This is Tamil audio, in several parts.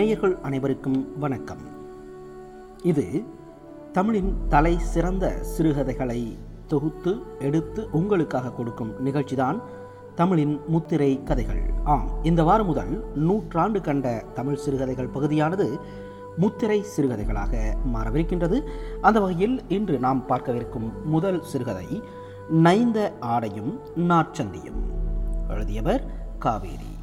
நேயர்கள் அனைவருக்கும் வணக்கம். இது தமிழின் தலை சிறந்த சிறுகதைகளை தொகுத்து எடுத்து உங்களுக்காக கொடுக்கும் நிகழ்ச்சிதான் தமிழின் முத்திரை கதைகள். ஆம் இந்த வாரம் முதல் நூற்றாண்டு கண்ட தமிழ் சிறுகதைகள் பகுதியானது முத்திரை சிறுகதைகளாக மாறவிருக்கின்றது. அந்த வகையில் இன்று நாம் பார்க்கவிருக்கும் முதல் சிறுகதை நைந்த ஆடையும் நாற்சந்தியும். எழுதியவர் காவேரி.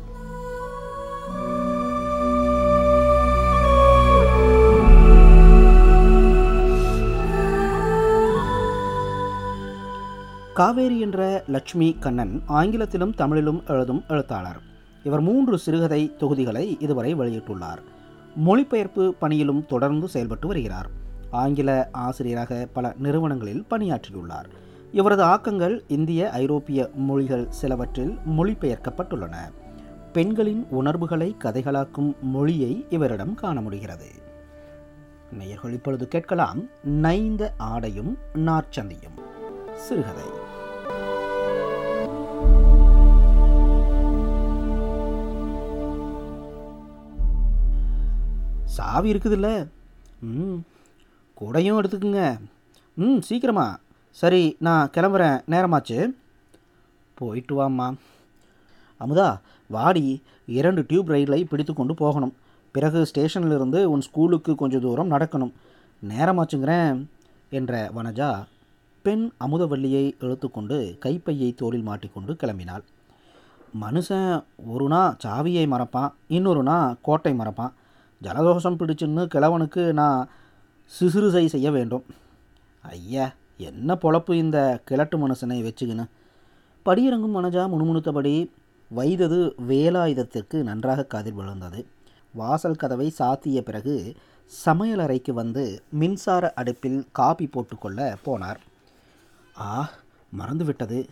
காவேரி என்ற லட்சுமி கண்ணன் ஆங்கிலத்திலும் தமிழிலும் எழுதும் எழுத்தாளர். இவர் மூன்று சிறுகதை தொகுதிகளை இதுவரை வெளியிட்டுள்ளார். மொழிபெயர்ப்பு பணியிலும் தொடர்ந்து செயல்பட்டு வருகிறார். ஆங்கில ஆசிரியராக பல நிறுவனங்களில் பணியாற்றியுள்ளார். இவரது ஆக்கங்கள் இந்திய ஐரோப்பிய மொழிகள் சிலவற்றில் மொழிபெயர்க்கப்பட்டுள்ளன. பெண்களின் உணர்வுகளை கதைகளாக்கும் மொழியை இவரிடம் காண முடிகிறது. நேயர்கள் இப்பொழுது கேட்கலாம் நைந்த ஆடையும் நாற்சந்தியும். சிறுகதை. சாவி இருக்குதுல்ல. ம் கூடையும் எடுத்துக்குங்க. ம் சீக்கிரமா. சரி நான் கிளம்புறேன். நேரமாச்சு. போயிட்டு வாம்மா. அமுதா வாடி. இரண்டு டியூப் ரயிலை பிடித்து கொண்டு போகணும். பிறகு ஸ்டேஷனில் இருந்து உன் ஸ்கூலுக்கு கொஞ்சம் தூரம் நடக்கணும். நேரமாச்சுங்கிறேன் என்ற வனஜா பெண் அமுதவல்லியை இழுத்துக்கொண்டு கைப்பையை தோளில் மாட்டிக்கொண்டு கிளம்பினாள். மனுஷன் ஒரு நாள் சாவியை மறப்பான் இன்னொரு நாள் கோட்டை மறப்பான். ஜலதோஷம் பிடிச்சுன்னு கிழவனுக்கு நான் சிசுறுசை செய்ய வேண்டும். ஐயா என்ன பொழப்பு இந்த கிழட்டு மனுஷனை வச்சுக்கின்னு படியிறங்கும் மனஜா முணுமுணுத்தபடி வைதது வேலாயுதத்திற்கு நன்றாக காதில் விழுந்தது. வாசல் கதவை சாத்திய பிறகு சமையலறைக்கு வந்து மின்சார அடுப்பில் காபி போட்டுக்கொள்ள போனார். ஆ மறந்துவிட்டது.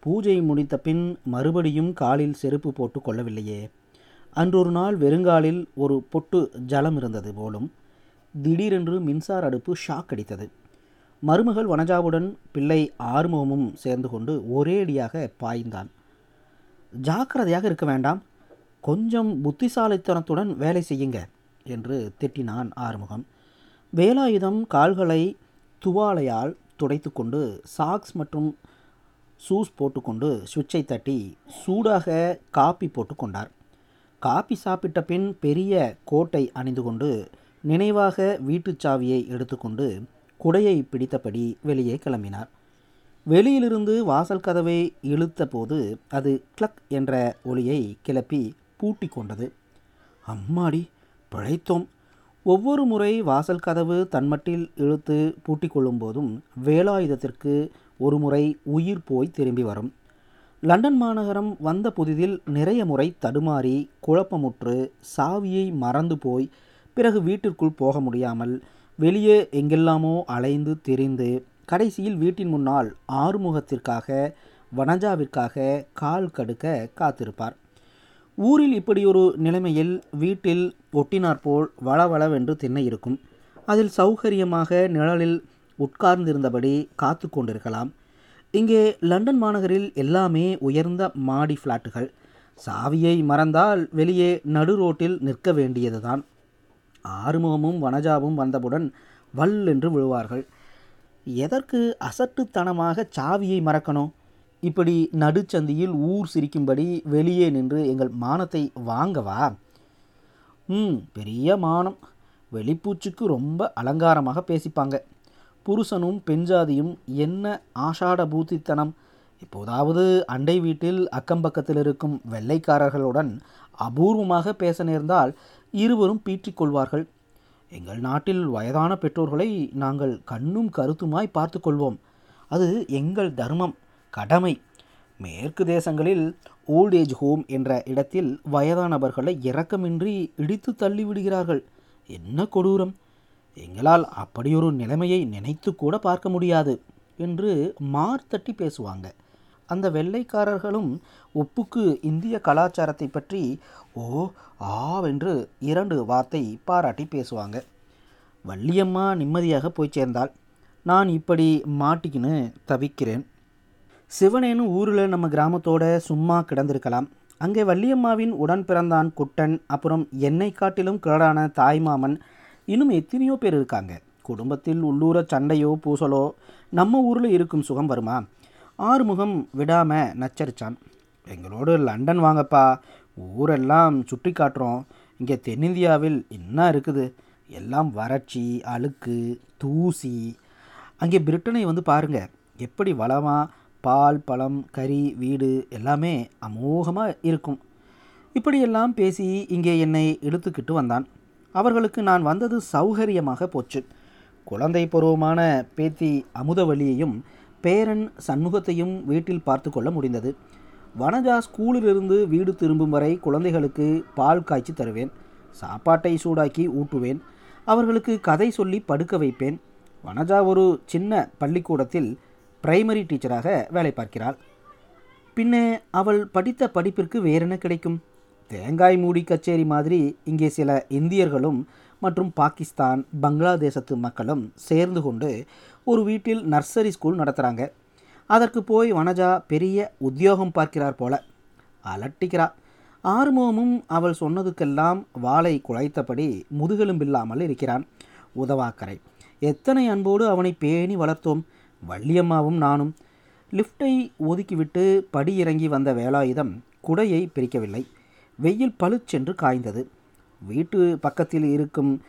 பூஜை முடித்த பின் மறுபடியும் காலில் செருப்பு போட்டு கொள்ளவில்லையே அன்றொரு நாள் வெறுங்காலில் ஒரு பொட்டு ஜலம் இருந்தது போலும் திடீரென்று மின்சார அடுப்பு ஷாக் அடித்தது. மருமகள் வனஜாவுடன் பிள்ளை ஆறுமுகமும் சேர்ந்து கொண்டு ஒரேடியாக பாய்ந்தான். ஜாக்கிரதையாக இருக்க வேண்டாம். கொஞ்சம் புத்திசாலித்தனத்துடன் வேலை செய்யுங்க என்று திட்டினான் ஆறுமுகம். வேலாயுதம் கால்களை துவாலையால் துடைத்து கொண்டு சாக்ஸ் மற்றும் ஷூஸ் போட்டுக்கொண்டு சுவிட்சை தட்டி சூடாக காப்பி போட்டுக்கொண்டார் காப்பி சாப்பிட்ட பின் பெரிய கோட்டை அணிந்து கொண்டு நினைவாக வீட்டுச் சாவியை எடுத்துக்கொண்டு குடையை பிடித்தபடி வெளியே கிளம்பினார். வெளியிலிருந்து வாசல் கதவை இழுத்த போது அது கிளக் என்ற ஒளியை கிளப்பி பூட்டி கொண்டது. அம்மாடி பிழைத்தோம். ஒவ்வொரு முறை வாசல் கதவு தன்மட்டில் இழுத்து பூட்டிக் கொள்ளும் போதும் வேலாயுதத்திற்கு ஒரு முறை உயிர் போய் திரும்பி வரும். லண்டன் மாநகரம் வந்த புதிதில் நிறைய முறை தடுமாறி குழப்பமுற்று சாவியை மறந்து போய் பிறகு வீட்டிற்குள் போக முடியாமல் வெளியே எங்கெல்லாமோ அலைந்து திரிந்து கடைசியில் வீட்டின் முன்னால் ஆறுமுகத்திற்காக வனஜாவிற்காக கால் கடுக்க காத்திருப்பார். ஊரில் இப்படி ஒரு நிலைமையில் வீட்டில் ஒட்டினாற்போல் வளவளவென்று திண்ணை இருக்கும். அதில் சௌகரியமாக நிழலில் உட்கார்ந்திருந்தபடி காத்து கொண்டிருக்கலாம். இங்கே லண்டன் மாநகரில் எல்லாமே உயர்ந்த மாடி ஃப்ளாட்டுகள். சாவியை மறந்தால் வெளியே நடு ரோட்டில் நிற்க வேண்டியதுதான். ஆறுமுகமும் வனஜாவும் வந்தவுடன் வல் என்று விழுவார்கள். எதற்கு அசட்டுத்தனமாக சாவியை மறக்கணும்? இப்படி நடுச்சந்தியில் ஊர் சிரிக்கும்படி வெளியே நின்று எங்கள் மானத்தை வாங்கவா? ம் பெரிய மானம். வெளிப்பூச்சுக்கு ரொம்ப அலங்காரமாக பேசிப்பாங்க. புருஷனும் பெண்ஜாதியும் என்ன ஆஷாட பூத்தித்தனம் இப்போதாவது அண்டை வீட்டில் அக்கம் பக்கத்தில் இருக்கும் வெள்ளைக்காரர்களுடன் அபூர்வமாக பேச நேர்ந்தால் இருவரும் பீற்றிக்கொள்வார்கள் எங்கள் நாட்டில் வயதான பெற்றோர்களை நாங்கள் கண்ணும் கருத்துமாய் பார்த்து கொள்வோம். அது எங்கள் தர்மம் கடமை. மேற்கு தேசங்களில் ஓல்ட் ஏஜ் ஹோம் என்ற இடத்தில் வயதானவர்களை இரக்கமின்றி இடித்து தள்ளிவிடுகிறார்கள். என்ன கொடூரம்! எங்களால் அப்படியொரு நிலைமையை நினைத்து கூட பார்க்க முடியாது என்று மார்த்தட்டி பேசுவாங்க. அந்த வெள்ளைக்காரர்களும் உப்புக்கு இந்திய கலாச்சாரத்தை பற்றி ஓ ஆவென்று இரண்டு வார்த்தை பாராட்டி பேசுவாங்க. வள்ளியம்மா நிம்மதியாக போய் சேர்ந்தாள். நான் இப்படி மாட்டிக்கின்னு தவிக்கிறேன். சிவனேன்னு ஊரில் நம்ம கிராமத்தோட சும்மா கிடந்திருக்கலாம். அங்கே வள்ளியம்மாவின் உடன் பிறந்தான் குட்டன் அப்புறம் என்னை காட்டிலும் கிழடான தாய்மாமன் இன்னும் எத்தனையோ பேர் இருக்காங்க. குடும்பத்தில் உள்ளூர சண்டையோ பூசலோ நம்ம ஊரில் இருக்கும் சுகம் வருமா? ஆறுமுகம் விடாமல் நச்சரிச்சான். எங்களோடு லண்டன் வாங்கப்பா. ஊரெல்லாம் சுற்றி காட்டுறோம். இங்கே தென்னிந்தியாவில் என்ன இருக்குது? எல்லாம் வறட்சி அழுக்கு தூசி. அங்கே பிரிட்டனை வந்து பாருங்க. எப்படி வளமாக பால் பழம் கறி வீடு எல்லாமே அமோகமாக இருக்கும். இப்படியெல்லாம் பேசி இங்கே என்னை இழுத்துக்கிட்டு வந்தான். அவர்களுக்கு நான் வந்தது சௌகரியமாக போச்சு. குழந்தை பருவமான பேத்தி அமுதவழியையும் பேரன் சண்முகத்தையும் வீட்டில் பார்த்து கொள்ள முடிந்தது. வனஜா ஸ்கூலிலிருந்து வீடு திரும்பும் வரை குழந்தைகளுக்கு பால் காய்ச்சி தருவேன். சாப்பாட்டை சூடாக்கி ஊட்டுவேன். அவர்களுக்கு கதை சொல்லி படுக்க வைப்பேன். வனஜா ஒரு சின்ன பள்ளிக்கூடத்தில் பிரைமரி டீச்சராக வேலை பார்க்கிறாள். பின்னே அவள் படித்த படிப்பிற்கு வேறென கிடைக்கும்? தேங்காய் மூடி கச்சேரி மாதிரி இங்கே சில இந்தியர்களும் மற்றும் பாகிஸ்தான் பங்களாதேசத்து மக்களும் சேர்ந்து கொண்டு ஒரு வீட்டில் நர்சரி ஸ்கூல் நடத்துகிறாங்க அதற்கு போய் வனஜா பெரிய உத்தியோகம் பார்க்கிறார் போல. அலட்டிக்கிறா. ஆறுமுகமும் அவள் சொன்னதுக்கெல்லாம் வாளை குலைத்தபடி முதுகெலும்பில்லாமல் இருக்கிறான். உதவாக்கரை. எத்தனை அன்போடு அவனை பேணி வளர்த்தோம். வள்ளியம்மாவும் நானும். லிஃப்டை ஒதுக்கிவிட்டு படி இறங்கி வந்த வேலாயுதம் குடையை பிரிக்கவில்லை. வெயில் பளிச்சென்று காய்ந்தது. வீட்டு பக்கத்தில் இருக்கும்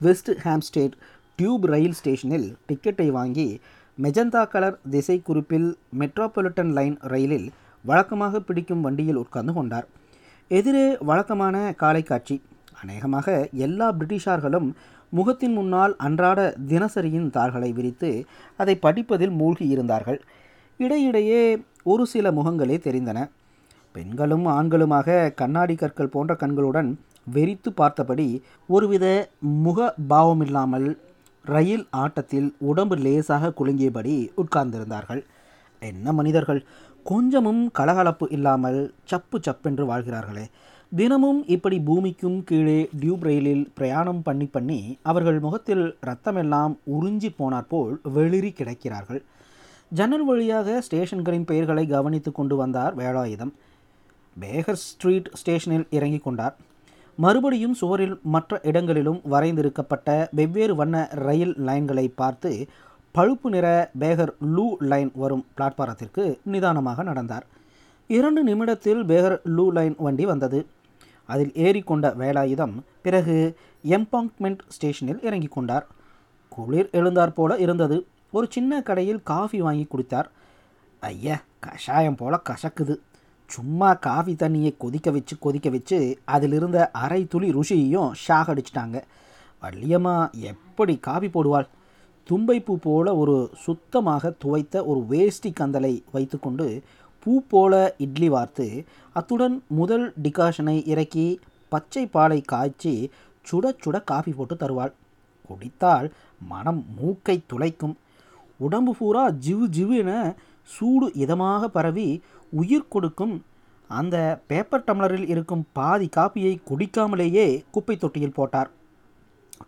வெஸ்ட் ஹாம்ஸ்டேட் டியூப் ரயில் ஸ்டேஷனில் டிக்கெட்டை வாங்கி மெஜந்தா கலர் திசை குறிப்பில் மெட்ரோபாலிட்டன் லைன் ரயிலில் வழக்கமாக பிடிக்கும் வண்டியில் உட்கார்ந்து கொண்டார். எதிரே வழக்கமான காலை காட்சி. அநேகமாக எல்லா பிரிட்டிஷார்களும் முகத்தின் முன்னால் அன்றாட தினசரியின் தாள்களை விரித்து அதை படிப்பதில் மூழ்கி இருந்தார்கள். இடையிடையே ஒரு சில முகங்களே தெரிந்தன. பெண்களும் ஆண்களுமாக கண்ணாடி கற்கள் போன்ற கண்களுடன் வெறித்து பார்த்தபடி ஒருவித முக பாவமில்லாமல் ரயில் ஆட்டத்தில் உடம்பு லேசாக குலுங்கியபடி உட்கார்ந்திருந்தார்கள். என்ன மனிதர்கள்? கொஞ்சமும் கலகலப்பு இல்லாமல் சப்பு சப்பென்று வாழ்கிறார்களே. தினமும் இப்படி பூமிக்கும் கீழே டியூப் ரயிலில் பிரயாணம் பண்ணி பண்ணி அவர்கள் முகத்தில் ரத்தமெல்லாம் உறிஞ்சி போனாற்போல் வெளிரி கிடக்கிறார்கள். ஜன்னல் வழியாக ஸ்டேஷன்களின் பெயர்களை கவனித்து கொண்டு வந்தார் வேலாயுதம். பேகர் ஸ்ட்ரீட் ஸ்டேஷனில் இறங்கி கொண்டார் மறுபடியும் சுவரில் மற்ற இடங்களிலும் வரைந்திருக்கப்பட்ட வெவ்வேறு வண்ண ரயில் லைன்களை பார்த்து பழுப்பு நிற பேகர் லூ லைன் வரும் பிளாட்பாரத்திற்கு நிதானமாக நடந்தார். இரண்டு நிமிடத்தில் பேகர் லூ லைன் வண்டி வந்தது. அதில் ஏறிக்கொண்ட வேலாயுதம் பிறகு எம்பாங்க்மெண்ட் ஸ்டேஷனில் இறங்கி கொண்டார் குளிர் எழுந்தார் போல இருந்தது. ஒரு சின்ன கடையில் காஃபி வாங்கி குடித்தார். ஐயா கஷாயம் போல கசக்குது. சும்மா காஃபி தண்ணியை கொதிக்க வச்சு கொதிக்க வச்சு அதிலிருந்த அரை துளி ருசியையும் ஷாக் அடிச்சிட்டாங்க. வள்ளியம்மா எப்படி காஃபி போடுவாள்? தும்பைப்பூ போல ஒரு சுத்தமாக துவைத்த ஒரு வேஷ்டி கந்தலை வைத்துக்கொண்டு பூ போல இட்லி வார்த்து அத்துடன் முதல் டிகாஷனை இறக்கி பச்சை பாலை காய்ச்சி சுட சுட காஃபி போட்டு தருவாள். குடித்தால் மனம் மூக்கை துளைக்கும். உடம்பு பூரா ஜிவு ஜிவுன சூடு இதமாக பரவி உயிர் கொடுக்கும் அந்த பேப்பர் டம்ளரில் இருக்கும் பாதி காப்பியை குடிக்காமலேயே குப்பை தொட்டியில் போட்டார்.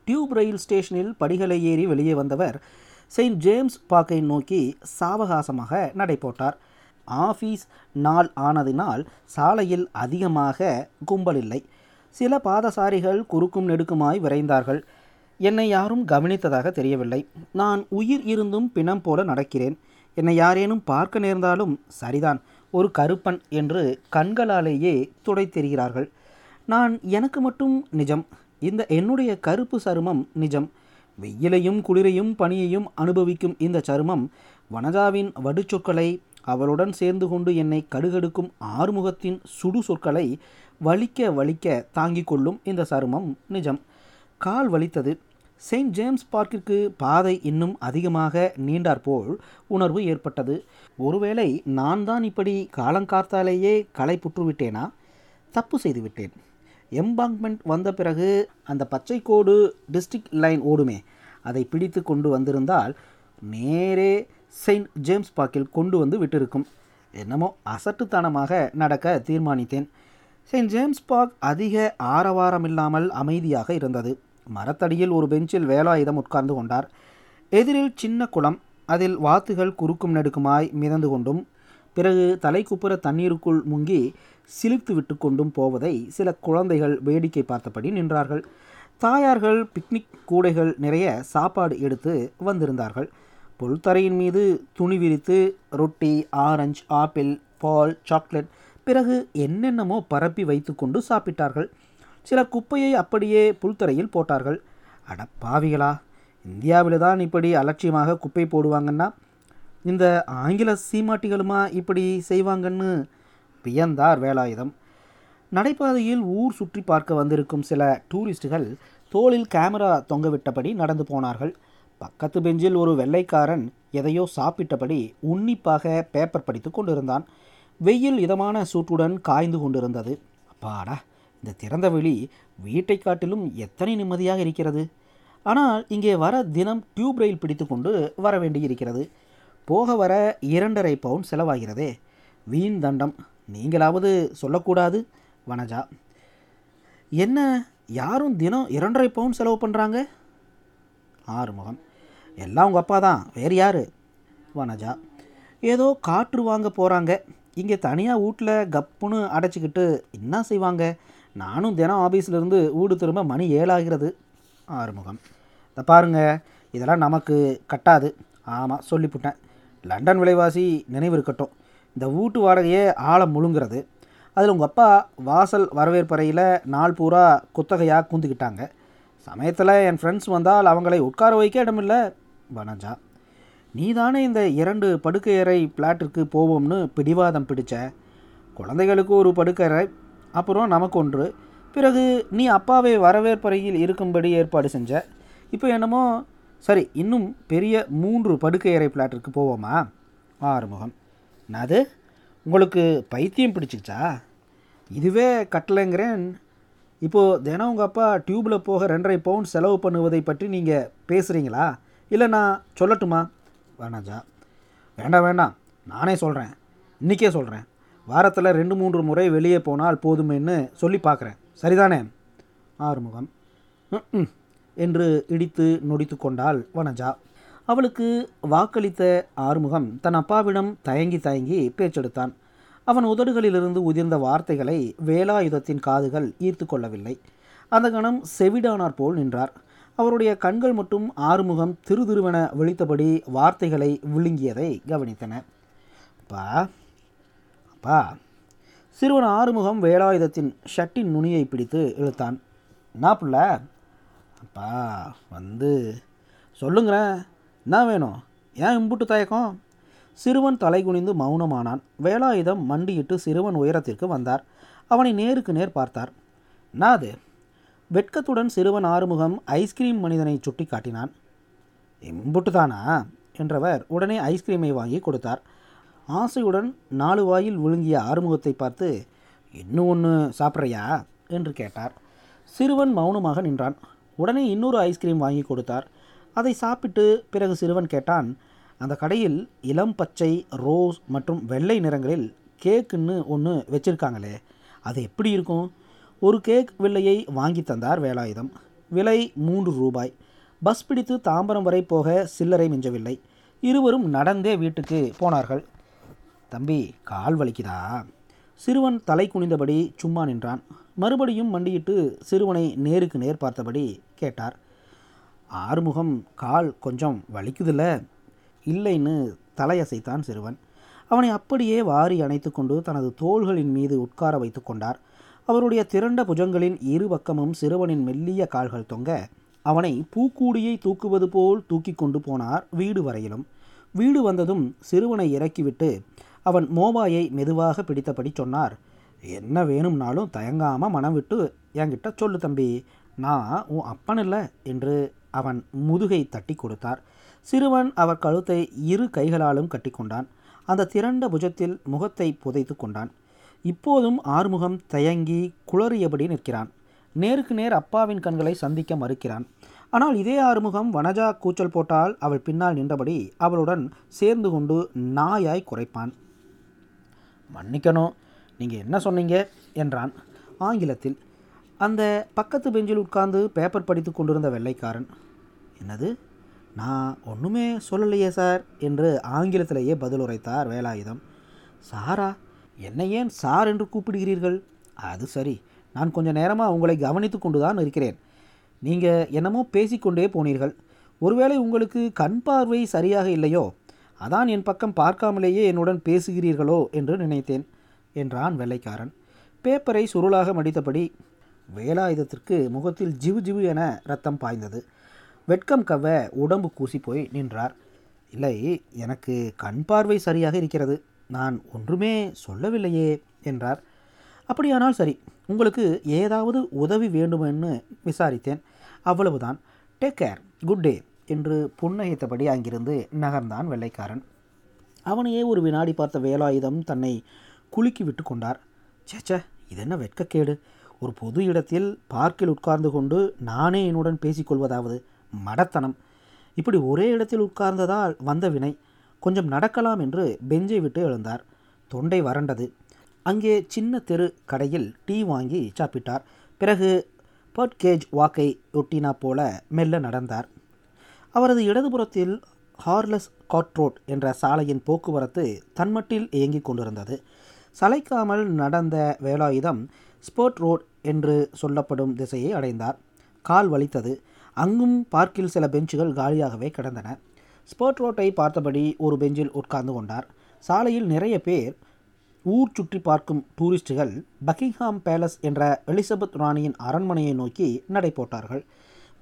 டியூப் ரயில் ஸ்டேஷனில் படிகளை ஏறி வெளியே வந்தவர் செயின்ட் ஜேம்ஸ் பார்க்கை நோக்கி சாவகாசமாக நடை போட்டார். ஆஃபீஸ் நாள் ஆனதினால் சாலையில் அதிகமாக கும்பல் இல்லை. சில பாதசாரிகள் குறுக்கும் நெடுக்குமாய் விரைந்தார்கள். என்னை யாரும் கவனித்ததாக தெரியவில்லை. நான் உயிர் இருந்தும் பிணம் போல நடக்கிறேன். என்னை யாரேனும் பார்க்க நேர்ந்தாலும் சரிதான். ஒரு கருப்பன் என்று கண்களாலேயே துடைத்தெறிகிறார்கள் நான் எனக்கு மட்டும் நிஜம். இந்த என்னுடைய கருப்பு சருமம் நிஜம். வெயிலையும் குளிரையும் பனியையும் அனுபவிக்கும் இந்த சருமம் வனஜாவின் வடுச்சொற்களை அவளுடன் சேர்ந்து கொண்டு என்னை கடுகடுக்கும் ஆறுமுகத்தின் சுடு சொற்களை வலிக்க வலிக்க தாங்கிக் கொள்ளும் இந்த சருமம் நிஜம். கால் வலித்தது. செயின்ட் ஜேம்ஸ் பார்க்கிற்கு பாதை இன்னும் அதிகமாக நீண்டாற்போல் உணர்வு ஏற்பட்டது. ஒருவேளை நான் தான் இப்படி காலங்கார்த்தாலேயே களை புற்றுவிட்டேனா? தப்பு செய்துவிட்டேன் எம்பாங்க்மெண்ட் வந்த பிறகு அந்த பச்சை கோடு டிஸ்ட்ரிக்ட் லைன் ஓடுமே. அதை பிடித்து கொண்டு வந்திருந்தால் நேரே செயின்ட் ஜேம்ஸ் பார்க்கில் கொண்டு வந்து விட்டிருக்கும். என்னமோ அசட்டுத்தனமாக நடக்க தீர்மானித்தேன். செயின்ட் ஜேம்ஸ் பார்க் அதிக ஆரவாரமில்லாமல் அமைதியாக இருந்தது. மரத்தடியில் ஒரு பெஞ்சில் வேலாயுதம் உட்கார்ந்து கொண்டார். எதிரில் சின்ன குளம் அதில் வாத்துகள் குறுக்கும் நெடுக்குமாய் மிதந்து கொண்டும் பிறகு தலைக்குப்புற தண்ணீருக்குள் முங்கி சிலிர்த்து விட்டு கொண்டும் போவதை சில குழந்தைகள் வேடிக்கை பார்த்தபடி நின்றார்கள். தாயார்கள் பிக்னிக் கூடைகள் நிறைய சாப்பாடு எடுத்து வந்திருந்தார்கள். புல்தரையின் மீது துணி விரித்து ரொட்டி ஆரஞ்சு ஆப்பிள் பால் சாக்லேட் பிறகு என்னென்னமோ பரப்பி வைத்துக்கொண்டு சாப்பிட்டார்கள். சில குப்பையை அப்படியே புல்தரையில் போட்டார்கள். அட பாவிகளா இந்தியாவில் தான் இப்படி அலட்சியமாக குப்பை போடுவாங்கன்னா இந்த ஆங்கில சீமாட்டிகளுமா இப்படி செய்வாங்கன்னு வியந்தார் வேலாயுதம். நடைபாதையில் ஊர் சுற்றி பார்க்க வந்திருக்கும் சில டூரிஸ்டுகள் தோளில் கேமரா தொங்கவிட்டபடி நடந்து போனார்கள். பக்கத்து பெஞ்சில் ஒரு வெள்ளைக்காரன் எதையோ சாப்பிட்டபடி உன்னிப்பாக பேப்பர் படித்து கொண்டிருந்தான். வெயில் இதமான சூட்டுடன் காய்ந்து கொண்டிருந்தது. அப்பாடா இந்த திறந்த வெளி வீட்டை காட்டிலும் எத்தனை நிம்மதியாக இருக்கிறது? ஆனால் இங்கே வர தினம் டியூப் ரயில் பிடித்து கொண்டு வர வேண்டியிருக்கிறது. போக வர இரண்டரை பவுன் செலவாகிறதே. வீண் தண்டம். நீங்களாவது சொல்லக்கூடாது வனஜா. என்ன யாரும் தினம் இரண்டரை பவுன் செலவு பண்ணுறாங்க ஆறுமுகம். எல்லாம் உங்கள் அப்பா தான் வேறு யார்? வனஜா. ஏதோ காற்று வாங்க போகிறாங்க இங்கே தனியாக வீட்டில் கப்புன்னு அடைச்சிக்கிட்டு என்ன செய்வாங்க? நானும் தினம் ஆஃபீஸ்லேருந்து வீடு திரும்ப மணி ஏழாகிறது. ஆறுமுகம். இதை பாருங்கள் இதெல்லாம் நமக்கு கட்டாது. ஆமாம் சொல்லிவிட்டேன் லண்டன் விலைவாசி நினைவு இருக்கட்டும். இந்த வீட்டு வாடகையே ஆழ முழுங்கிறது. அதில் உங்கள் அப்பா வாசல் வரவேற்பறையில் நாள் பூரா குத்தகையாக கூந்துக்கிட்டாங்க. சமயத்தில் என் ஃப்ரெண்ட்ஸ் வந்தால் அவங்களை உட்கார வைக்க இடமில்லை. வனஜா நீ தானே இந்த இரண்டு படுக்கையறை பிளாட்டிற்கு போவோம்னு பிடிவாதம் பிடிச்ச? குழந்தைகளுக்கு ஒரு படுக்கறை அப்புறம் நமக்கு ஒன்று. பிறகு நீ அப்பாவை வரவேற்பறையில் இருக்கும்படி ஏற்பாடு செஞ்ச? இப்போ என்னமோ சரி இன்னும் பெரிய மூன்று படுக்கையறை பிளாட்டிற்கு போவோமா? ஆறுமுகம். அது உங்களுக்கு பைத்தியம் பிடிச்சிச்சா இதுவே கட்டலைங்கிறேன். இப்போது தினம் உங்கள் அப்பா டியூப்பில் போக ரெண்டரை பவுண்ட் செலவு பண்ணுவதை பற்றி நீங்கள் பேசுகிறீங்களா இல்லை நான் சொல்லட்டுமா? வேணாஜா வேண்டாம் வேண்டாம். நானே சொல்கிறேன் இன்றைக்கே சொல்கிறேன் வாரத்தில் ரெண்டு மூன்று முறை வெளியே போனால் போதுமேன்னு சொல்லி பார்க்குறேன் சரிதானே? ஆறுமுகம். ம் என்று இடித்து நொடித்து கொண்டாள் வனஜா. அவளுக்கு வாக்களித்த ஆறுமுகம் தன் அப்பாவிடம் தயங்கி தயங்கி பேச்செடுத்தான். அவன் உதடுகளிலிருந்து உதிர்ந்த வார்த்தைகளை வேலாயுதத்தின் காதுகள் ஈர்த்து கொள்ளவில்லை. அந்த கணம் செவிடானார் போல் நின்றார். அவருடைய கண்கள் மட்டும் ஆறுமுகம் திரு திருவென விழித்தபடி வார்த்தைகளை விழுங்கியதை கவனித்தன. அப்பா அப்பா. சிறுவன் ஆறுமுகம் வேலாயுதத்தின் ஷட்டின் நுனியை பிடித்து இழுத்தான். நான் புள்ள? அப்பா வந்து சொல்லுங்கிறேன் என்ன வேணும்? ஏன் இம்புட்டு தயக்கம்? சிறுவன் தலை குனிந்து மௌனமானான். வேலாயுதம் மண்டியிட்டு சிறுவன் உயரத்திற்கு வந்தார். அவனை நேருக்கு நேர் பார்த்தார். நாது வெட்கத்துடன் சிறுவன் ஆறுமுகம் ஐஸ்கிரீம் மனிதனை சுட்டி காட்டினான் இம்புட்டு தானா? என்றவர் உடனே ஐஸ்கிரீமை வாங்கி கொடுத்தார். ஆசையுடன் நாலு வாயில் விழுங்கிய ஆறுமுகத்தை பார்த்து இன்னும் ஒன்று சாப்பிட்றியா? என்று கேட்டார். சிறுவன் மௌனமாக நின்றான். உடனே இன்னொரு ஐஸ்கிரீம் வாங்கி கொடுத்தார். அதை சாப்பிட்டு பிறகு சிறுவன் கேட்டான் அந்த கடையில் இளம் பச்சை ரோஸ் மற்றும் வெள்ளை நிறங்களில் கேக்குன்னு ஒன்று வச்சுருக்காங்களே அது எப்படி இருக்கும்? ஒரு கேக் வில்லையை வாங்கி தந்தார் வேலாயுதம். விலை மூன்று ரூபாய். பஸ் பிடித்து தாம்பரம் வரை போக சில்லறை மிஞ்சவில்லை. இருவரும் நடந்தே வீட்டுக்கு போனார்கள். தம்பி கால் வலிக்குதா? சிறுவன் தலை குனிந்தபடி சும்மா நின்றான். மறுபடியும் மண்டியிட்டு சிறுவனை நேருக்கு நேர் பார்த்தபடி கேட்டார். ஆறுமுகம் கால் கொஞ்சம் வலிக்குதில்ல இல்லைன்னு தலையசைத்தான் சிறுவன். அவனை அப்படியே வாரி அணைத்து கொண்டு தனது தோள்களின் மீது உட்கார வைத்து கொண்டார். அவருடைய திரண்ட புஜங்களின் இரு பக்கமும் சிறுவனின் மெல்லிய கால்கள் தொங்க அவனை பூக்கூடியை தூக்குவது போல் தூக்கி கொண்டு போனார் வீடு வரையிலும். வீடு வந்ததும் சிறுவனை இறக்கிவிட்டு அவன் மோபாயை மெதுவாக பிடித்தபடி சொன்னார். என்ன வேணும்னாலும் தயங்காமல் மனம் விட்டு என்கிட்ட சொல்லு தம்பி. நான் உன் அப்பன் இல்லை என்று அவன் முதுகை தட்டி கொடுத்தார். சிறுவன் அவர் கழுத்தை இரு கைகளாலும் கட்டிக்கொண்டான். அந்த திரண்ட புஜத்தில் முகத்தை புதைத்து கொண்டான். இப்போதும் ஆறுமுகம் தயங்கி குளறியபடி நிற்கிறான். நேருக்கு நேர் அப்பாவின் கண்களை சந்திக்க மறுக்கிறான். ஆனால் இதே ஆறுமுகம் வனஜா கூச்சல் போட்டால் அவள் பின்னால் நின்றபடி அவளுடன் சேர்ந்து கொண்டு நாயாய் குறைப்பான் மன்னிக்கணும். நீங்கள் என்ன சொன்னீங்க? என்றான். ஆங்கிலத்தில் அந்த பக்கத்து பெஞ்சில் உட்கார்ந்து பேப்பர் படித்து கொண்டிருந்த வெள்ளைக்காரன் என்னது? நான் ஒன்றுமே சொல்லலையே சார் என்று ஆங்கிலத்திலேயே பதில் உரைத்தார் வேலாயுதம். சாரா என்னை ஏன் சார் என்று கூப்பிடுகிறீர்கள்? அது சரி நான் கொஞ்ச நேரமாக உங்களை கவனித்து கொண்டு தான் இருக்கிறேன். நீங்கள் என்னமோ பேசிக்கொண்டே போனீர்கள். ஒருவேளை உங்களுக்கு கண் பார்வை சரியாக இல்லையோ அதான் என் பக்கம் பார்க்காமலேயே என்னுடன் பேசுகிறீர்களோ என்று நினைத்தேன். என்றான் வெள்ளைக்காரன். பேப்பரை சுருளாக மடித்தபடி வேலாயுதத்திற்கு முகத்தில் ஜிவு ஜிவு என ரத்தம் பாய்ந்தது. வெட்கம் கவ்வ உடம்பு கூசி போய் நின்றார். இல்லை எனக்கு கண் பார்வை சரியாக இருக்கிறது. நான் ஒன்றுமே சொல்லவில்லையே என்றார். அப்படியானால் சரி உங்களுக்கு ஏதாவது உதவி வேண்டுமென்னு விசாரித்தேன். அவ்வளவுதான். டேக் கேர் குட் டே என்று புன்னகைத்தபடி அங்கிருந்து நகர்ந்தான் வெள்ளைக்காரன். அவனையே ஒரு வினாடி பார்த்த வேலாயுதம் தன்னை குலுக்கி விட்டு கொண்டார் சேச்சே இது என்ன வெட்கக்கேடு. ஒரு பொது இடத்தில் பார்க்கில் உட்கார்ந்து கொண்டு நானே என்னுடன் பேசிக்கொள்வதாவது மடத்தனம். இப்படி ஒரே இடத்தில் உட்கார்ந்ததால் வந்த வினை. கொஞ்சம் நடக்கலாம் என்று பெஞ்சை விட்டு எழுந்தார். தொண்டை வறண்டது. அங்கே சின்ன தெரு கடையில் டீ வாங்கி சாப்பிட்டார். பிறகு பர்ட்கேஜ் வாக்கை ஒட்டினா போல மெல்ல நடந்தார். அவரது இடதுபுறத்தில் ஹார்லஸ் காட்ரோட் என்ற சாலையின் போக்குவரத்து தன்மட்டில் இயங்கிக் கொண்டிருந்தது. சளைக்காமல் நடந்த வேலாயுதம் ஸ்போர்ட் ரோட் என்று சொல்லப்படும் திசையை அடைந்தார். கால் வலித்தது. அங்கும் பார்க்கில் சில பெஞ்சுகள் காலியாகவே கிடந்தன. ஸ்போர்ட் ரோட்டை பார்த்தபடி ஒரு பெஞ்சில் உட்கார்ந்து கொண்டார். சாலையில் நிறைய பேர் ஊர் சுற்றி பார்க்கும் டூரிஸ்டுகள் பக்கிங்ஹாம் பேலஸ் என்ற எலிசபெத் ராணியின் அரண்மனையை நோக்கி நடை போட்டார்கள்.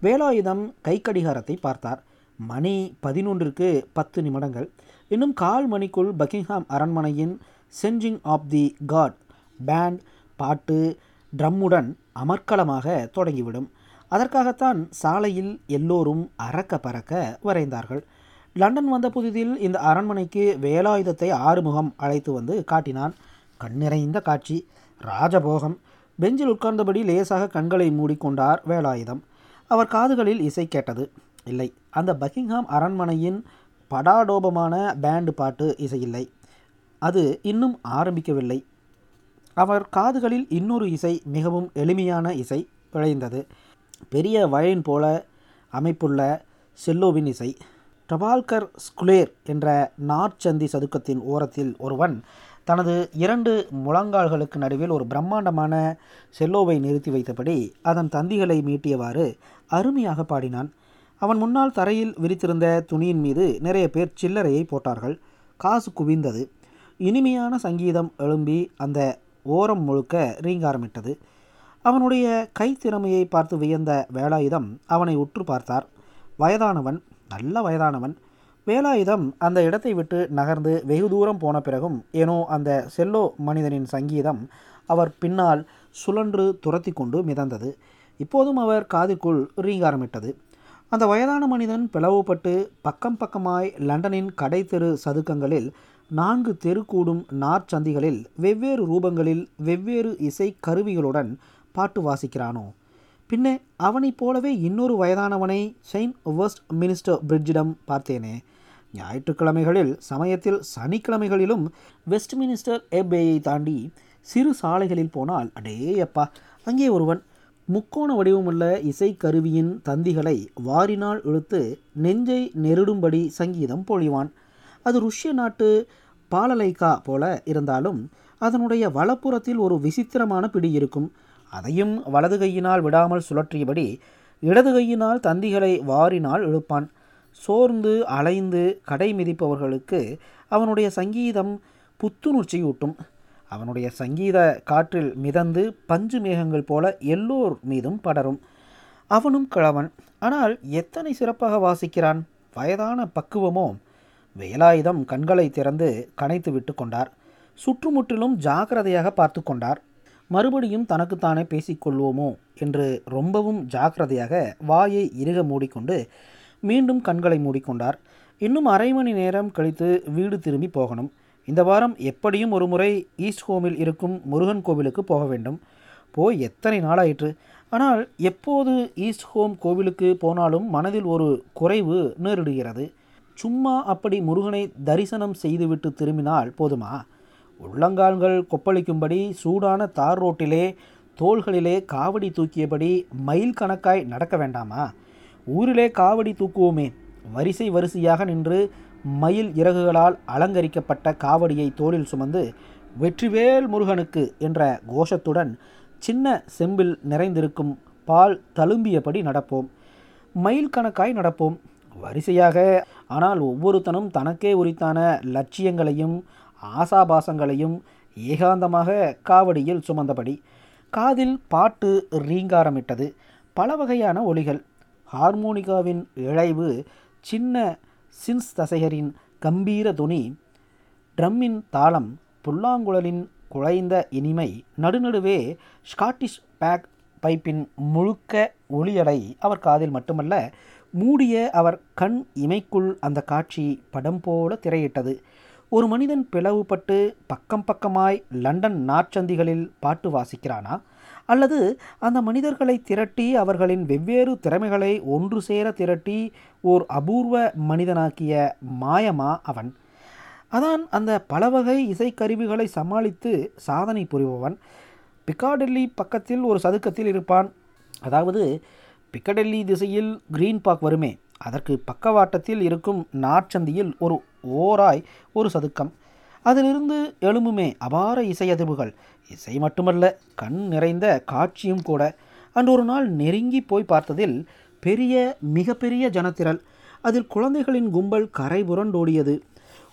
வேலாயுதம் கைக்கடிகாரத்தை பார்த்தார். மணி பதினொன்றிற்கு பத்து நிமிடங்கள். இன்னும் கால் மணிக்குள் பக்கிங்ஹாம் அரண்மனையின் changing of the guard band பாட்டு ட்ரம்முடன் அமர்க்களமாக தொடங்கிவிடும். அதற்காகத்தான் சாலையில் எல்லோரும் அறக்க பறக்க வரைந்தார்கள். லண்டன் வந்த புதிதில் இந்த அரண்மனைக்கு வேலாயுதத்தை ஆறுமுகம் அழைத்து வந்து காட்டினான். கண்ணிறைந்த காட்சி ராஜபோகம். பெஞ்சில் உட்கார்ந்தபடி லேசாக கண்களை மூடிக்கொண்டார் வேலாயுதம். அவர் காதுகளில் இசை கேட்டது. இல்லை அந்த பக்கிங்ஹாம் அரண்மனையின் படாடோபமான பேண்டு பாட்டு இசையில்லை. அது இன்னும் ஆரம்பிக்கவில்லை. அவர் காதுகளில் இன்னொரு இசை மிகவும் எளிமையான இசை விளைந்தது. பெரிய வயலின் போல அமைப்புள்ள செல்லோவின் இசை. டபால்கர் ஸ்குலேர் என்ற நார்ச்சந்தி சதுக்கத்தின் ஓரத்தில் ஒருவன் தனது இரண்டு முழங்கால்களுக்கு நடுவில் ஒரு பிரம்மாண்டமான செல்லோவை நிறுத்தி வைத்தபடி அதன் தந்திகளை மீட்டியவாறு அருமையாக பாடினான். அவன் முன்னால் தரையில் விரித்திருந்த துணியின் மீது நிறைய பேர் சில்லறையை போட்டார்கள். காசு குவிந்தது. இனிமையான சங்கீதம் எழும்பி அந்த ஓரம் முழுக்க ரீங்காரமிட்டது. அவனுடைய கைத்திறமையை பார்த்து வியந்த வேலாயுதம் அவனை உற்று பார்த்தார். வயதானவன் நல்ல வயதானவன். வேலாயுதம் அந்த இடத்தை விட்டு நகர்ந்து வெகு தூரம் போன பிறகும் ஏனோ அந்த செல்லோ மனிதனின் சங்கீதம் அவர் பின்னால் சுழன்று துரத்தி கொண்டு மிதந்தது. இப்போதும் அவர் காதுக்குள் ரீங்காரமிட்டது. அந்த வயதான மனிதன் பிளவுபட்டு பக்கம் பக்கமாய் லண்டனின் கடை தெரு சதுக்கங்களில் நான்கு தெருக்கூடும் நார்ச்சந்திகளில் வெவ்வேறு ரூபங்களில் வெவ்வேறு இசை கருவிகளுடன் பாட்டு வாசிக்கிறானோ? பின்னே அவனைப் போலவே இன்னொரு வயதானவனை செயின்ட் வெஸ்ட் மினிஸ்டர் பிரிட்ஜிடம் பார்த்தேனே. ஞாயிற்றுக்கிழமைகளில் சமயத்தில் சனிக்கிழமைகளிலும் வெஸ்ட் மினிஸ்டர் ஏபேயை தாண்டி சிறு சாலைகளில் போனால் அடே அப்பா அங்கே ஒருவன் முக்கோண வடிவமுள்ள இசைக்கருவியின் தந்திகளை வாரினால் இழுத்து நெஞ்சை நெருடும்படி சங்கீதம் பொழிவான். அது ருஷ்ய நாட்டு பாலலைக்கா போல இருந்தாலும் அதனுடைய வலப்புறத்தில் ஒரு விசித்திரமான பிடி இருக்கும். அதையும் வலது கையினால் விடாமல் சுழற்றியபடி இடது கையினால் தந்திகளை வாரினால் இழுப்பான். சோர்ந்து அலைந்து கடை மிதிப்பவர்களுக்கு அவனுடைய சங்கீதம் புத்துணர்ச்சியூட்டும். அவனுடைய சங்கீத காற்றில் மிதந்து பஞ்சு மேகங்கள் போல எல்லோர் மீதும் படரும். அவனும் கிழவன். ஆனால் எத்தனை சிறப்பாக வாசிக்கிறான்? வயதான பக்குவமோ? வேலாயுதம் கண்களை திறந்து கனைத்து விட்டு கொண்டார். சுற்றுமுற்றிலும் ஜாக்கிரதையாக பார்த்து கொண்டார். மறுபடியும் தனக்குத்தானே பேசிக்கொள்வோமோ என்று ரொம்பவும் ஜாக்கிரதையாக வாயை இறுக மூடிக்கொண்டு மீண்டும் கண்களை மூடிக்கொண்டார் இன்னும் அரை மணி நேரம் கழித்து வீடு திரும்பி போகணும். இந்த வாரம் எப்படியும் ஒரு முறை ஈஸ்ட் ஹோமில் இருக்கும் முருகன் கோவிலுக்கு போக வேண்டும். போய் எத்தனை நாளாயிற்று? ஆனால் எப்போது ஈஸ்ட் ஹோம் கோவிலுக்கு போனாலும் மனதில் ஒரு குறைவு நேரிடுகிறது. சும்மா அப்படி முருகனை தரிசனம் செய்துவிட்டு திரும்பினால் போதுமா? உள்ளங்கால்கள் கொப்பளிக்கும்படி சூடான தார் ரோட்டிலே தோள்களிலே காவடி தூக்கியபடி மைல் கணக்காய் நடக்க வேண்டாமா? ஊரிலே காவடி தூக்குவோமே. வரிசை வரிசையாக நின்று மயில் இறகுகளால் அலங்கரிக்கப்பட்ட காவடியை தோளில் சுமந்து வெற்றிவேல் முருகனுக்கு என்ற கோஷத்துடன் சின்ன செம்பில் நிறைந்திருக்கும் பால் தழும்பியபடி நடப்போம். மைல் கணக்காய் நடப்போம். வரிசையாக ஆனால் ஒவ்வொருத்தனும் தனக்கே உரித்தான லட்சியங்களையும் ஆசாபாசங்களையும் ஏகாந்தமாக காவடியில் சுமந்தபடி காதில் பாட்டு ரீங்காரமிட்டது. பல வகையான ஒளிகள் ஹார்மோனிகாவின் இழைவு சின்ன சின்ஸ் தசைகரின் கம்பீர துணி ட்ரம்மின் தாளம் புல்லாங்குழலின் குழைந்த இனிமை நடுநடுவே ஸ்காட்டிஷ் பேக் பைப்பின் முழுக்க ஒளியடை அவர் காதில் மட்டுமல்ல மூடிய அவர் கண் இமைக்குள் அந்த காட்சி படம் போல திரையிட்டது. ஒரு மனிதன் பிளவுபட்டு பக்கம் பக்கமாய் லண்டன் நாற்சந்திகளில் பாட்டு வாசிக்கிறானா? அல்லது அந்த மனிதர்களை திரட்டி அவர்களின் வெவ்வேறு திறமைகளை ஒன்று சேர திரட்டி ஓர் அபூர்வ மனிதனாக்கிய மாயமா அவன்? அதான் அந்த பலவகை இசைக்கருவிகளை சமாளித்து சாதனை புரிபவன். பிக்காடெல்லி பக்கத்தில் ஒரு சதுக்கத்தில் இருப்பான். அதாவது பிக்கடெல்லி திசையில் கிரீன் பார்க் வருமே. அதற்கு பக்கவாட்டத்தில் இருக்கும் நாற்சந்தியில் ஒரு ஓராய் ஒரு சதுக்கம். அதிலிருந்து எழும்புமே அபார இசையதிர்வுகள் இசை மட்டுமல்ல கண் நிறைந்த காட்சியும் கூட. அன்று ஒரு நாள் நெருங்கி போய் பார்த்ததில் பெரிய மிகப்பெரிய ஜனத்திரள். அதில் குழந்தைகளின் கும்பல் கரை புரண்டோடியது.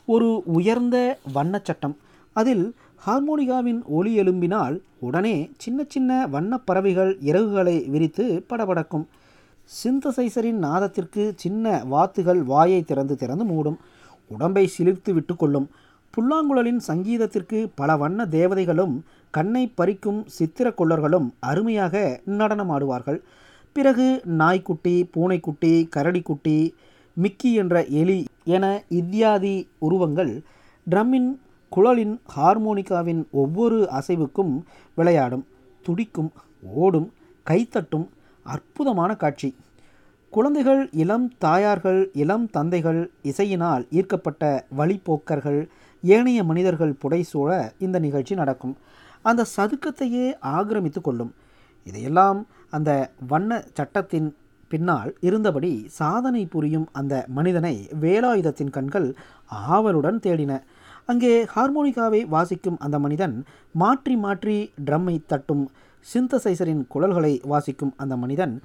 ஒரு உயர்ந்த வண்ணச்சட்டம் அதில் ஹார்மோனிகாவின் ஒளி எழும்பினால் உடனே சின்ன சின்ன வண்ணப் பறவைகள் இறகுகளை விரித்து படபடக்கும். சிந்தசைசரின் நாதத்திற்கு சின்ன வாத்துகள் வாயை திறந்து திறந்து மூடும். உடம்பை சிலிர்த்து விட்டுக்கொள்ளும் புல்லாங்குழலின் சங்கீதத்திற்கு பல வண்ண தேவதைகளும் கண்ணை பறிக்கும் சித்திர கொள்ளர்களும் அருமையாக நடனமாடுவார்கள். பிறகு நாய்க்குட்டி பூனைக்குட்டி கரடிக்குட்டி மிக்கி என்ற எலி என இத்தியாதி உருவங்கள் ட்ரம்மின் குழலின் ஹார்மோனிகாவின் ஒவ்வொரு அசைவுக்கும் விளையாடும் துடிக்கும் ஓடும் கைத்தட்டும் அற்புதமான காட்சி. குழந்தைகள் இளம் தாயார்கள் இளம் தந்தைகள் இசையினால் ஈர்க்கப்பட்ட வழிப்போக்கர்கள் ஏனைய மனிதர்கள் புடைசூழ இந்த நிகழ்ச்சி நடக்கும். அந்த சதுக்கத்தையே ஆக்கிரமித்து கொள்ளும். இதையெல்லாம் அந்த வண்ண சட்டத்தின் பின்னால் இருந்தபடி சாதனை புரியும் அந்த மனிதனை வேலாயுதத்தின் கண்கள் ஆவலுடன் தேடின. அங்கே ஹார்மோனிகாவை வாசிக்கும் அந்த மனிதன் மாற்றி மாற்றி ட்ரம்மை தட்டும் சிந்தசைசரின் குழல்களை வாசிக்கும் அந்த மனிதன்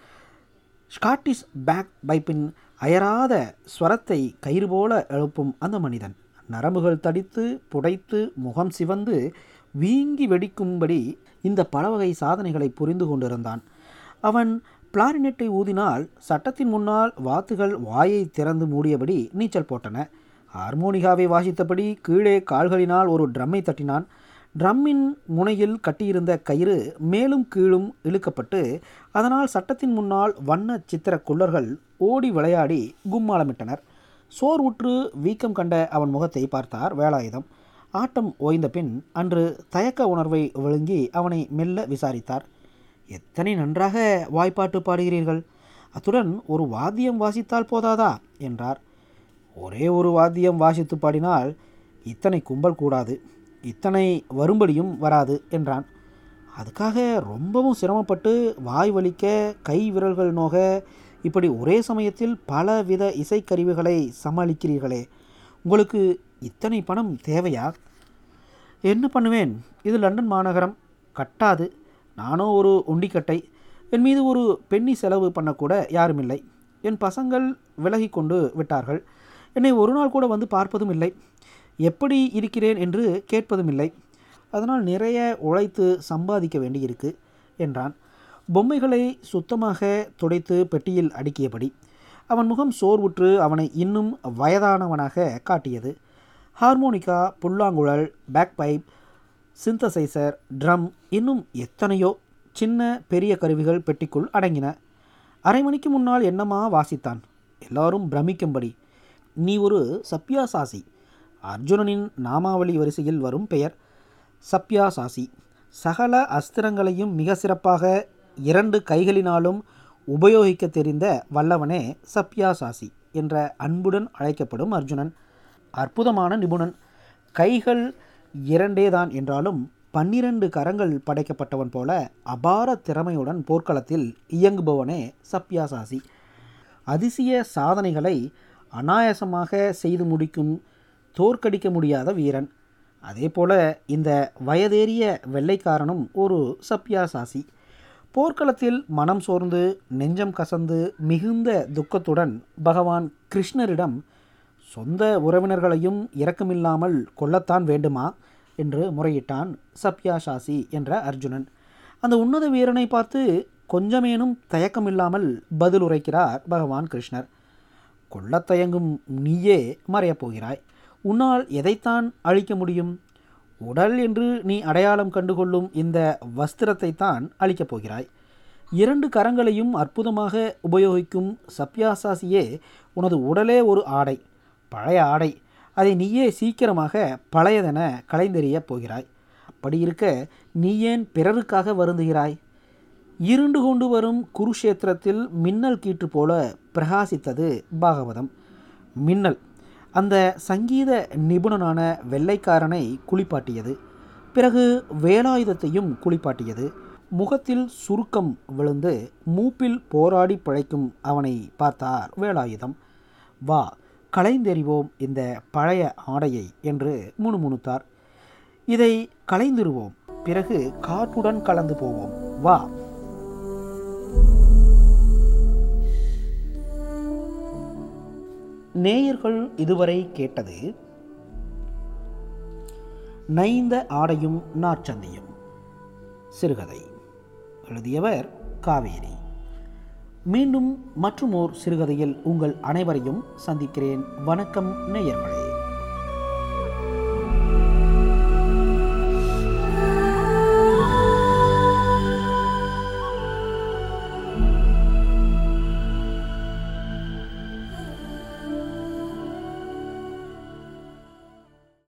ஸ்காட்டிஷ் பேக் பைப்பின் அயராத ஸ்வரத்தை கயிறு போல எழுப்பும் அந்த மனிதன். நரம்புகள் தடித்து புடைத்து முகம் சிவந்து வீங்கி வெடிக்கும்படி இந்த பலவகை சாதனைகளை புரிந்து கொண்டிருந்தான். அவன் பிளாரினெட்டை ஊதினால் சட்டத்தின் முன்னால் வாத்துகள் வாயை திறந்து மூடியபடி நீச்சல் போட்டன. ஹார்மோனிகாவை வாசித்தபடி கீழே கால்களினால் ஒரு ட்ரம்மை தட்டினான். ட்ரம்மின் முனையில் கட்டியிருந்த கயிறு மேலும் கீழும் இழுக்கப்பட்டு அதனால் சட்டத்தின் முன்னால் வண்ண சித்திர குள்ளர்கள் ஓடி விளையாடி கும்மாளமிட்டனர். சோர் உற்று வீக்கம் கண்ட அவன் முகத்தை பார்த்தார் வேலாயுதம். ஆட்டம் ஓய்ந்த பின் அன்று தயக்க உணர்வை விழுங்கி அவனை மெல்ல விசாரித்தார். எத்தனை நன்றாக வாய்ப்பாட்டு பாடுகிறீர்கள்? அத்துடன் ஒரு வாத்தியம் வாசித்தால் போதாதா? என்றார். ஒரே ஒரு வாத்தியம் வாசித்து பாடினால் இத்தனை கும்பல் கூடாது இத்தனை வரும்படியும் வராது என்றான். அதுக்காக ரொம்பவும் சிரமப்பட்டு வாய் வலிக்க கை விரல்கள் நோக இப்படி ஒரே சமயத்தில் பலவித இசைக்கருவிகளை சமாளிக்கிறீர்களே. உங்களுக்கு இத்தனை பணம் தேவையா? என்ன பண்ணுவேன்? இது லண்டன் மாநகரம். கட்டாது. நானோ ஒரு ஒண்டிக்கட்டை என் மீது ஒரு பெண்ணி செலவு பண்ணக்கூட யாரும் இல்லை என் பசங்கள் விலகி கொண்டு விட்டார்கள். என்னை ஒரு நாள் கூட வந்து பார்ப்பதும் இல்லை. எப்படி இருக்கிறேன் என்று கேட்பதும் இல்லை. அதனால் நிறைய உழைத்து சம்பாதிக்க வேண்டியிருக்கு என்றான். பொம்மைகளை சுத்தமாக துடைத்து பெட்டியில் அடுக்கியபடி அவன் முகம் சோர்வுற்று அவனை இன்னும் வயதானவனாக காட்டியது. ஹார்மோனிகா புல்லாங்குழல் பேக் பைப் சிந்தசைசர் ட்ரம் இன்னும் எத்தனையோ சின்ன பெரிய கருவிகள் பெட்டிக்குள் அடங்கின. அரை மணிக்கு முன்னால் என்னமா வாசித்தான். எல்லாரும் பிரமிக்கும்படி நீ ஒரு சப்யாசாசி. அர்ஜுனனின் நாமாவளி வரிசையில் வரும் பெயர் சப்யாசாசி. சகல அஸ்திரங்களையும் மிக சிறப்பாக இரண்டு கைகளினாலும் உபயோகிக்க தெரிந்த வல்லவனே சப்யாசாசி என்ற அன்புடன் அழைக்கப்படும் அர்ஜுனன். அற்புதமான நிபுணன். கைகள் இரண்டேதான் என்றாலும் பன்னிரண்டு கரங்கள் படைக்கப்பட்டவன் போல அபார திறமையுடன் போர்க்களத்தில் இயங்குபவனே சப்யாசாசி. அதிசய சாதனைகளை அனாயாசமாக செய்து முடிக்கும் தோற்கடிக்க முடியாத வீரன். அதேபோல இந்த வயதேறிய வெள்ளைக்காரனும் ஒரு சப்யாசாசி. போர்க்களத்தில் மனம் சோர்ந்து நெஞ்சம் கசந்து மிகுந்த துக்கத்துடன் பகவான் கிருஷ்ணரிடம் சொந்த உறவினர்களையும் இரக்கமில்லாமல் கொல்லத்தான் வேண்டுமா? என்று முறையிட்டான் சப்யாசாசி என்ற அர்ஜுனன். அந்த உன்னத வீரனை பார்த்து கொஞ்சமேனும் தயக்கமில்லாமல் பதில் உரைக்கிறார் பகவான் கிருஷ்ணர். கொள்ளத்தயங்கும் நீயே மறையப் போகிறாய். உன்னால் எதைத்தான் அழிக்க முடியும்? உடல் என்று நீ அடையாளம் கண்டுகொள்ளும் இந்த வஸ்திரத்தை தான் அழிக்கப் போகிறாய். இரண்டு கரங்களையும் அற்புதமாக உபயோகிக்கும் சப்யாசாசியே உனது உடலே ஒரு ஆடை பழைய ஆடை. அதை நீயே சீக்கிரமாக பழையதென கலைந்தெறியப் போகிறாய். அப்படி இருக்க நீ ஏன் பிறருக்காக வருந்துகிறாய்? இருண்டு கொண்டு வரும் குருஷேத்திரத்தில் மின்னல் கீற்று போல பிரகாசித்தது பாகவதம். மின்னல். அந்த சங்கீத நிபுணனான வெள்ளைக்காரனை குளிப்பாட்டியது. பிறகு வேலாயுதத்தையும் குளிப்பாட்டியது. முகத்தில் சுருக்கம் விழுந்து மூப்பில் போராடி பிழைக்கும் அவனை பார்த்தார் வேலாயுதம். வா களைந்தெறிவோம் இந்த பழைய ஆடையை என்று முணுமுணுத்தார். இதை களைந்திருவோம். பிறகு காற்றுடன் கலந்து போவோம். வா நேயர்கள் இதுவரை கேட்டது நைந்த ஆடையும் நாற்சந்தியும். சிறுகதை. எழுதியவர் காவேரி. மீண்டும் மற்றும் ஓர் சிறுகதையில் உங்கள் அனைவரையும் சந்திக்கிறேன். வணக்கம் நேயர்களே.